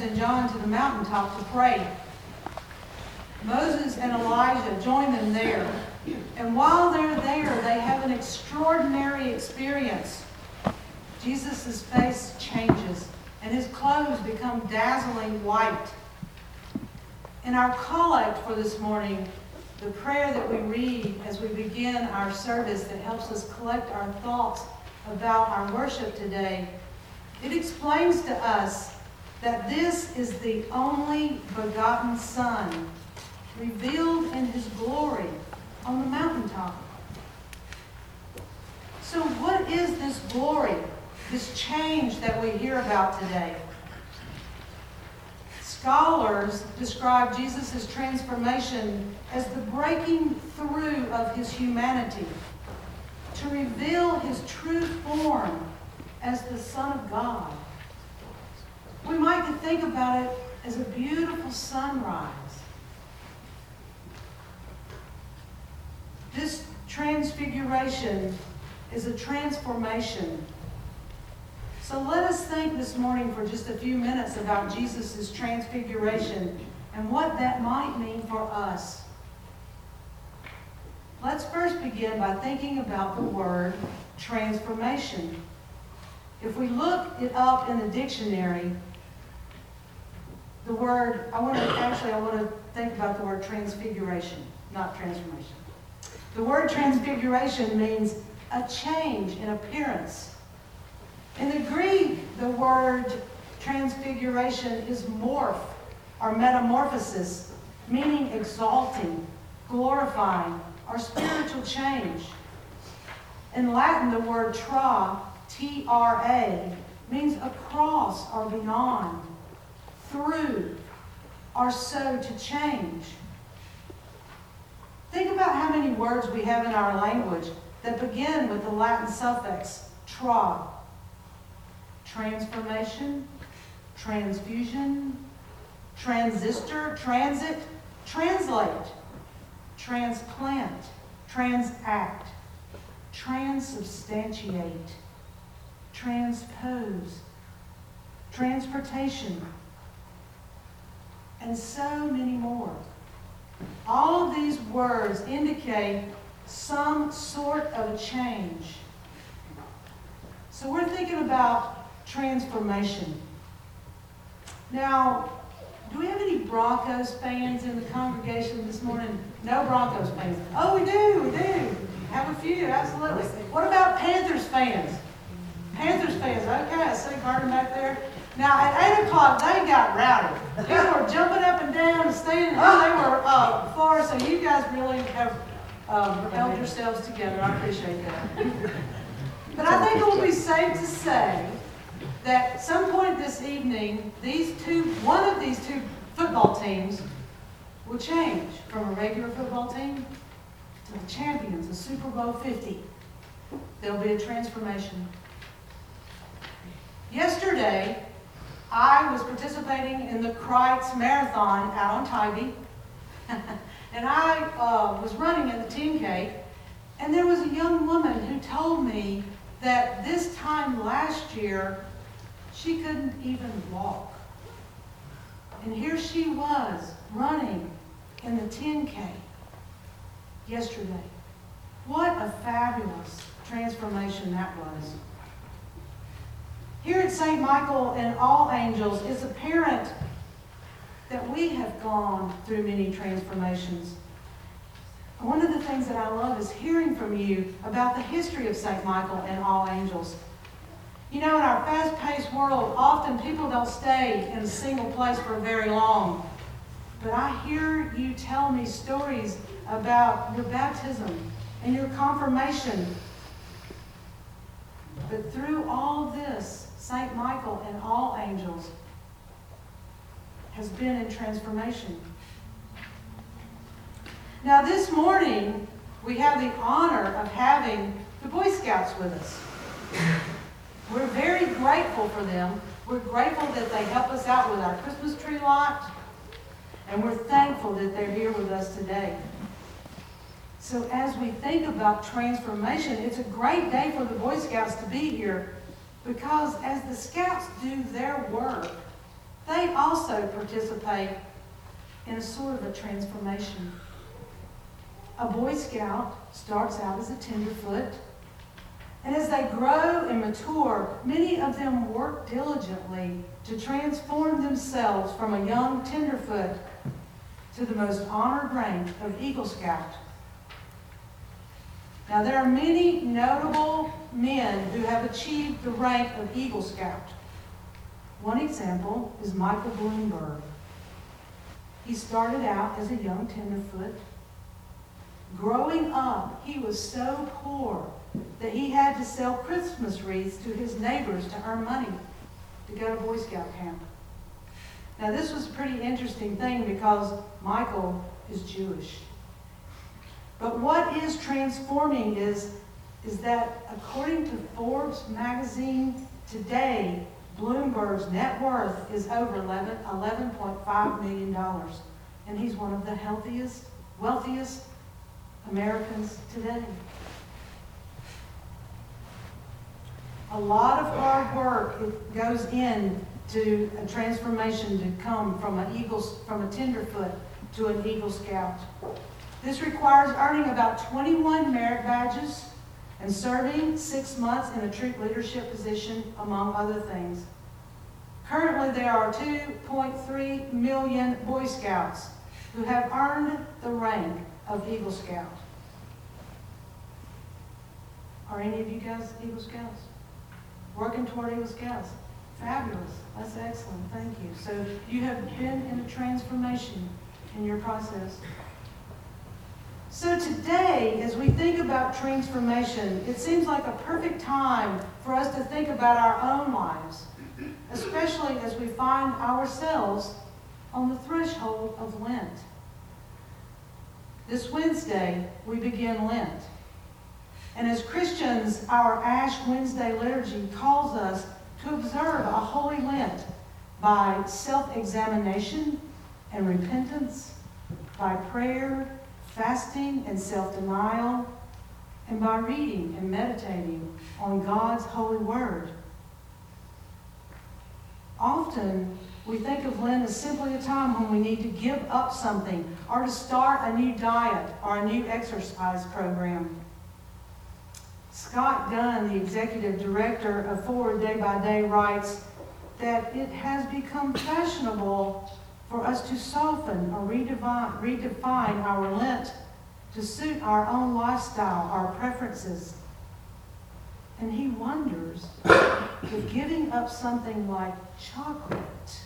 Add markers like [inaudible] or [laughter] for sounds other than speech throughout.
James, and John to the mountaintop to pray. Moses and Elijah join them there. And while they're there, they have an extraordinary experience. Jesus' face changes, and his clothes become dazzling white. In our collect for this morning, the prayer that we read as we begin our service that helps us collect our thoughts about our worship today, it explains to us that this is the only begotten Son revealed in his glory on the mountaintop. So, what is this glory, this change that we hear about today? Scholars describe Jesus' transformation as the breaking through of his humanity to reveal his true form as the Son of God. We might think about it as a beautiful sunrise. This transfiguration is a transformation. So let us think this morning for just a few minutes about Jesus' transfiguration and what that might mean for us. Let's first begin by thinking about the word transformation. If we look it up in the dictionary, the word, I want to, actually, I want to think about the word transfiguration, not transformation. The word transfiguration means a change in appearance. In the Greek, the word transfiguration is morph or metamorphosis, meaning exalting, glorifying, or spiritual change. In Latin, the word tra, T R A, means across or beyond, through, or so to change. Think about how many words we have in our language that begin with the Latin suffix tra. Transformation, transfusion, transistor, transit, translate, transplant, transact, transubstantiate, transpose, transportation, and so many more. All of these words indicate some sort of a change. So we're thinking about transformation. Now, do we have any Broncos fans in the congregation this morning? No Broncos fans. Oh, we do, we do. Have a few, absolutely. What about Panthers fans? Panthers fans, okay, I see Carter back there. Now, at 8 o'clock, they got rowdy. People were jumping up and down and standing. They were uh, far, so you guys really have um, held yourselves together. I appreciate that. [laughs] But I think it would be safe to say that at some point this evening, these two, one of these two football teams will change from a regular football team to the champions of Super Bowl 50. There'll be a transformation. Yesterday, I was participating in the Critz Marathon out on Tybee, [laughs] and I uh, was running in the 10K, and there was a young woman who told me that this time last year, she couldn't even walk. And here she was running in the 10K yesterday. What a fabulous transformation that was. Here at St. Michael and all angels, it's apparent that we have gone through many transformations. One of the things that I love is hearing from you about the history of St. Michael and all angels. You know, in our fast paced world, often people don't stay in a single place for very long. But I hear you tell me stories about your baptism and your confirmation. But through all this, St. Michael and all angels has been in transformation. Now, this morning, we have the honor of having the Boy Scouts with us. We're very grateful for them. We're grateful that they help us out with our Christmas tree lot, and we're thankful that they're here with us today. So, as we think about transformation, it's a great day for the Boy Scouts to be here because as the Scouts do their work, they also participate in a sort of a transformation. A Boy Scout starts out as a tenderfoot, and as they grow and mature, many of them work diligently to transform themselves from a young tenderfoot to the most honored rank of Eagle Scout. Now, there are many notable men who have achieved the rank of Eagle Scout. One example is Michael Bloomberg. He started out as a young tenderfoot. Growing up, he was so poor that he had to sell Christmas wreaths to his neighbors to earn money to go to Boy Scout camp. Now, this was a pretty interesting thing because Michael is Jewish. But what is transforming is, is that according to Forbes magazine today, Bloomberg's net worth is over $11.5 million. And he's one of the healthiest, wealthiest Americans today. A lot of hard work goes in to a transformation to come from an eagle, from a tenderfoot to an Eagle Scout. This requires earning about 21 merit badges and serving six months in a troop leadership position, among other things. Currently, there are 2.3 million Boy Scouts who have earned the rank of Eagle Scout. Are any of you guys Eagle Scouts? Working toward Eagle Scouts? Fabulous. That's excellent. Thank you. So you have been in a transformation in your process. So today, as we think about transformation, it seems like a perfect time for us to think about our own lives, especially as we find ourselves on the threshold of Lent. This Wednesday, we begin Lent. And as Christians, our Ash Wednesday liturgy calls us to observe a holy Lent by self examination and repentance, by prayer, fasting, and self denial, and by reading and meditating on God's holy word. Often, we think of Lent as simply a time when we need to give up something or to start a new diet or a new exercise program. Scott Gunn, the executive director of Forward Day by Day, writes that it has become fashionable for us to soften or redefine, redefine our Lent to suit our own lifestyle, our preferences. And he wonders if giving up something like chocolate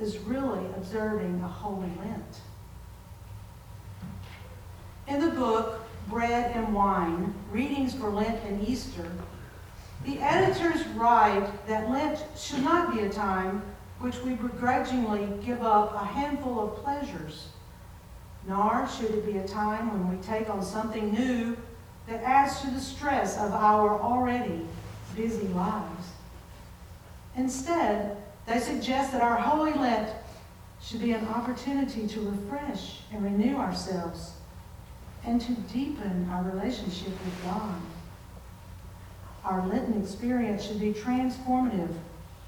is really observing a holy Lent. In the book, Bread and Wine, Readings for Lent and Easter, the editors write that Lent should not be a time which we begrudgingly give up a handful of pleasures, nor should it be a time when we take on something new that adds to the stress of our already busy lives. Instead, they suggest that our Holy Lent should be an opportunity to refresh and renew ourselves and to deepen our relationship with God. Our Lenten experience should be transformative,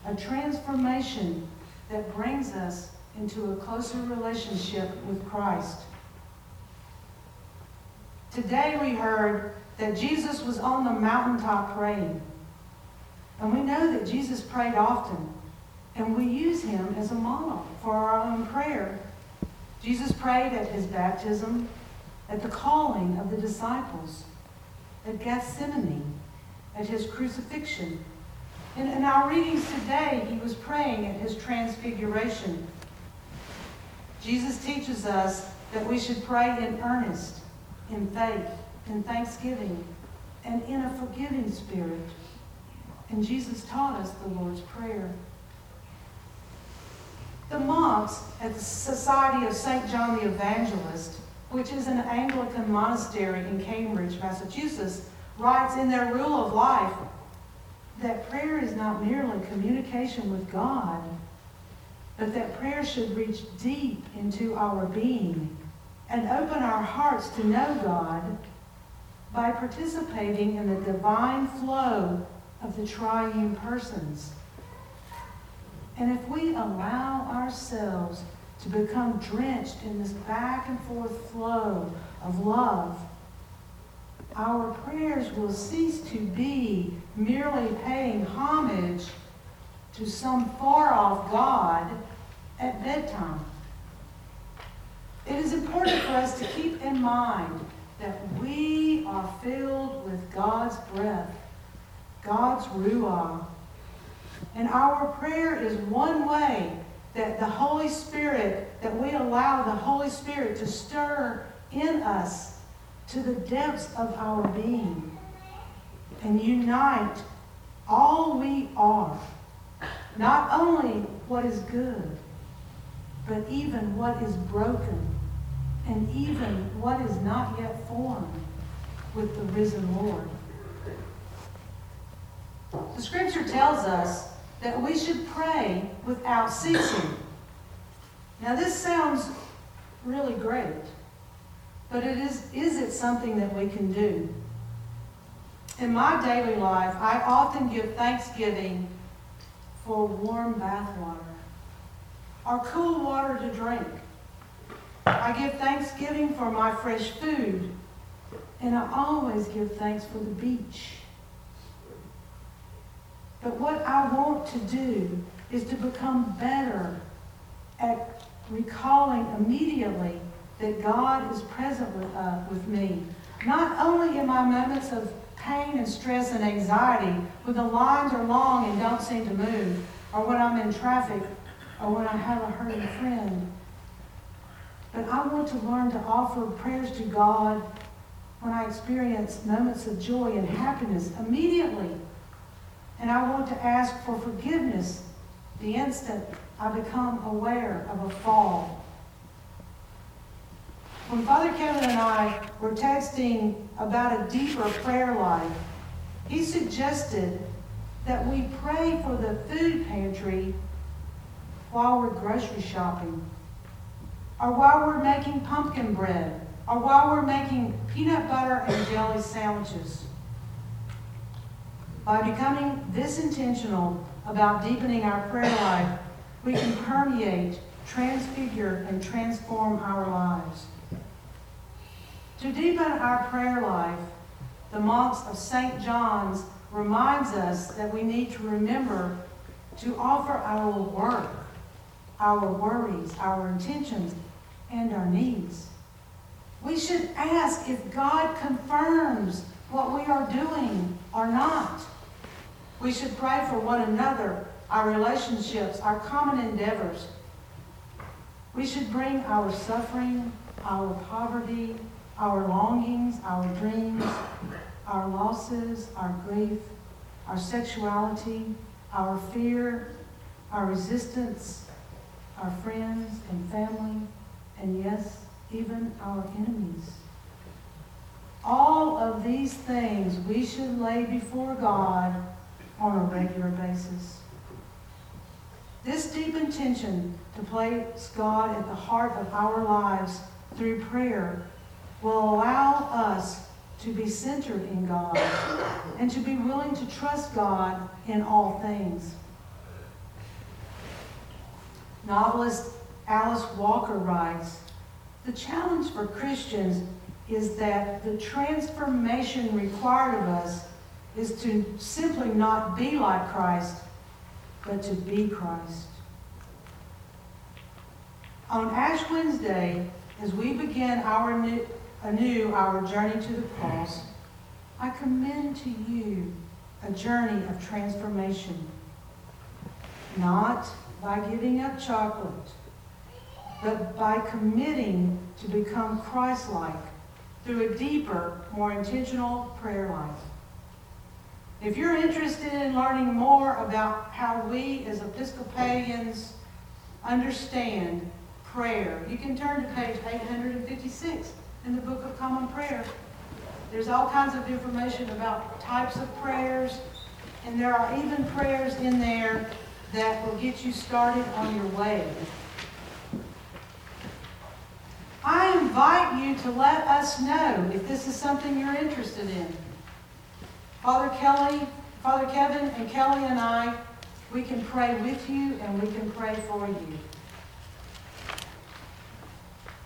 a transformation that brings us into a closer relationship with Christ. Today we heard that Jesus was on the mountaintop praying. And we know that Jesus prayed often, and we use him as a model for our own prayer. Jesus prayed at his baptism, at the calling of the disciples, at Gethsemane, at his crucifixion. In, in our readings today, he was praying at his transfiguration. Jesus teaches us that we should pray in earnest, in faith, in thanksgiving, and in a forgiving spirit. And Jesus taught us the Lord's Prayer. The monks at the Society of St. John the Evangelist which is an Anglican monastery in Cambridge, Massachusetts, writes in their rule of life that prayer is not merely communication with God, but that prayer should reach deep into our being and open our hearts to know God by participating in the divine flow of the triune persons. And if we allow ourselves to become drenched in this back and forth flow of love, our prayers will cease to be merely paying homage to some far off God at bedtime. It is important for us to keep in mind that we are filled with God's breath, God's Ruah. And our prayer is one way that the Holy Spirit, that we allow the Holy Spirit to stir in us to the depths of our being and unite all we are. Not only what is good, but even what is broken, and even what is not yet formed with the risen Lord. The scripture tells us that we should pray without ceasing. Now, this sounds really great, but it is, is it something that we can do? In my daily life, I often give thanksgiving for warm bath water or cool water to drink. I give thanksgiving for my fresh food, and I always give thanks for the beach. But what I want to do is to become better at recalling immediately that God is present with, uh, with me. Not only in my moments of pain and stress and anxiety, when the lines are long and don't seem to move, or when I'm in traffic, or when I have a hurting friend. But I want to learn to offer prayers to God when I experience moments of joy and happiness immediately. And I want to ask for forgiveness the instant I become aware of a fall. When Father Kevin and I were texting about a deeper prayer life, he suggested that we pray for the food pantry while we're grocery shopping, or while we're making pumpkin bread, or while we're making peanut butter and jelly sandwiches. By becoming this intentional about deepening our prayer life, we can permeate, transfigure, and transform our lives. To deepen our prayer life, the monks of St. John's reminds us that we need to remember to offer our work, our worries, our intentions, and our needs. We should ask if God confirms what we are doing or not. We should pray for one another, our relationships, our common endeavors. We should bring our suffering, our poverty, our longings, our dreams, our losses, our grief, our sexuality, our fear, our resistance, our friends and family, and yes, even our enemies. All of these things we should lay before God on a regular basis. This deep intention to place God at the heart of our lives through prayer will allow us to be centered in God and to be willing to trust God in all things. Novelist Alice Walker writes The challenge for Christians is that the transformation required of us is to simply not be like Christ, but to be Christ. On Ash Wednesday, as we begin our new, anew our journey to the cross, I commend to you a journey of transformation. Not by giving up chocolate, but by committing to become Christ like through a deeper, more intentional prayer life. If you're interested in learning more about how we as Episcopalians understand prayer, you can turn to page 856 in the Book of Common Prayer. There's all kinds of information about types of prayers, and there are even prayers in there that will get you started on your way. I invite you to let us know if this is something you're interested in. Father Kelly, Father Kevin, and Kelly and I, We can pray with you and we can pray for you.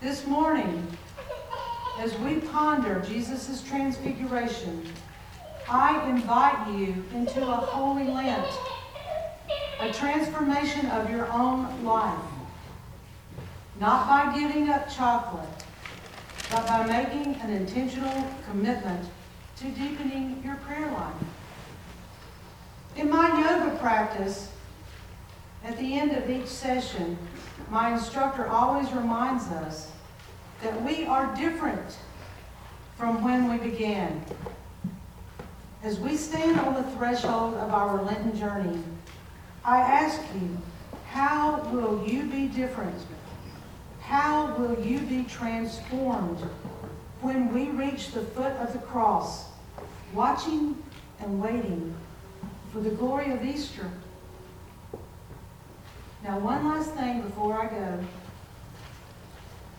This morning, as we ponder Jesus' transfiguration, I invite you into a holy Lent, a transformation of your own life. Not by giving up chocolate, but by making an intentional commitment to deepening your prayer life. In my yoga practice, at the end of each session, my instructor always reminds us that we are different from when we began. As we stand on the threshold of our Lenten journey, I ask you, how will you be different? How will you be transformed when we reach the foot of the cross, watching and waiting for the glory of Easter? Now, one last thing before I go.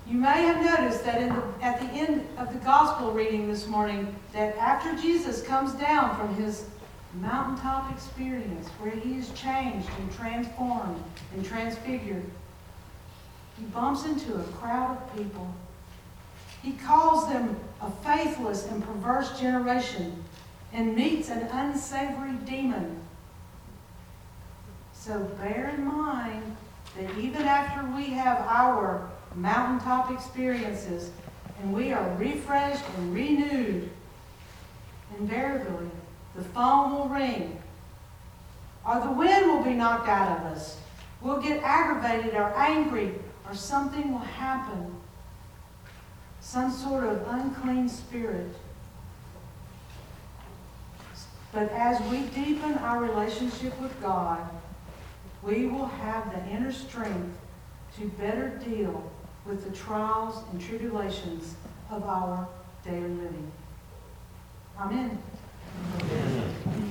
You may have noticed that the, at the end of the gospel reading this morning, that after Jesus comes down from his mountaintop experience where he is changed and transformed and transfigured, he bumps into a crowd of people. He calls them a faithless and perverse generation and meets an unsavory demon. So bear in mind that even after we have our mountaintop experiences and we are refreshed and renewed, invariably the phone will ring or the wind will be knocked out of us. We'll get aggravated or angry or something will happen. Some sort of unclean spirit. But as we deepen our relationship with God, we will have the inner strength to better deal with the trials and tribulations of our daily living. Amen. Amen.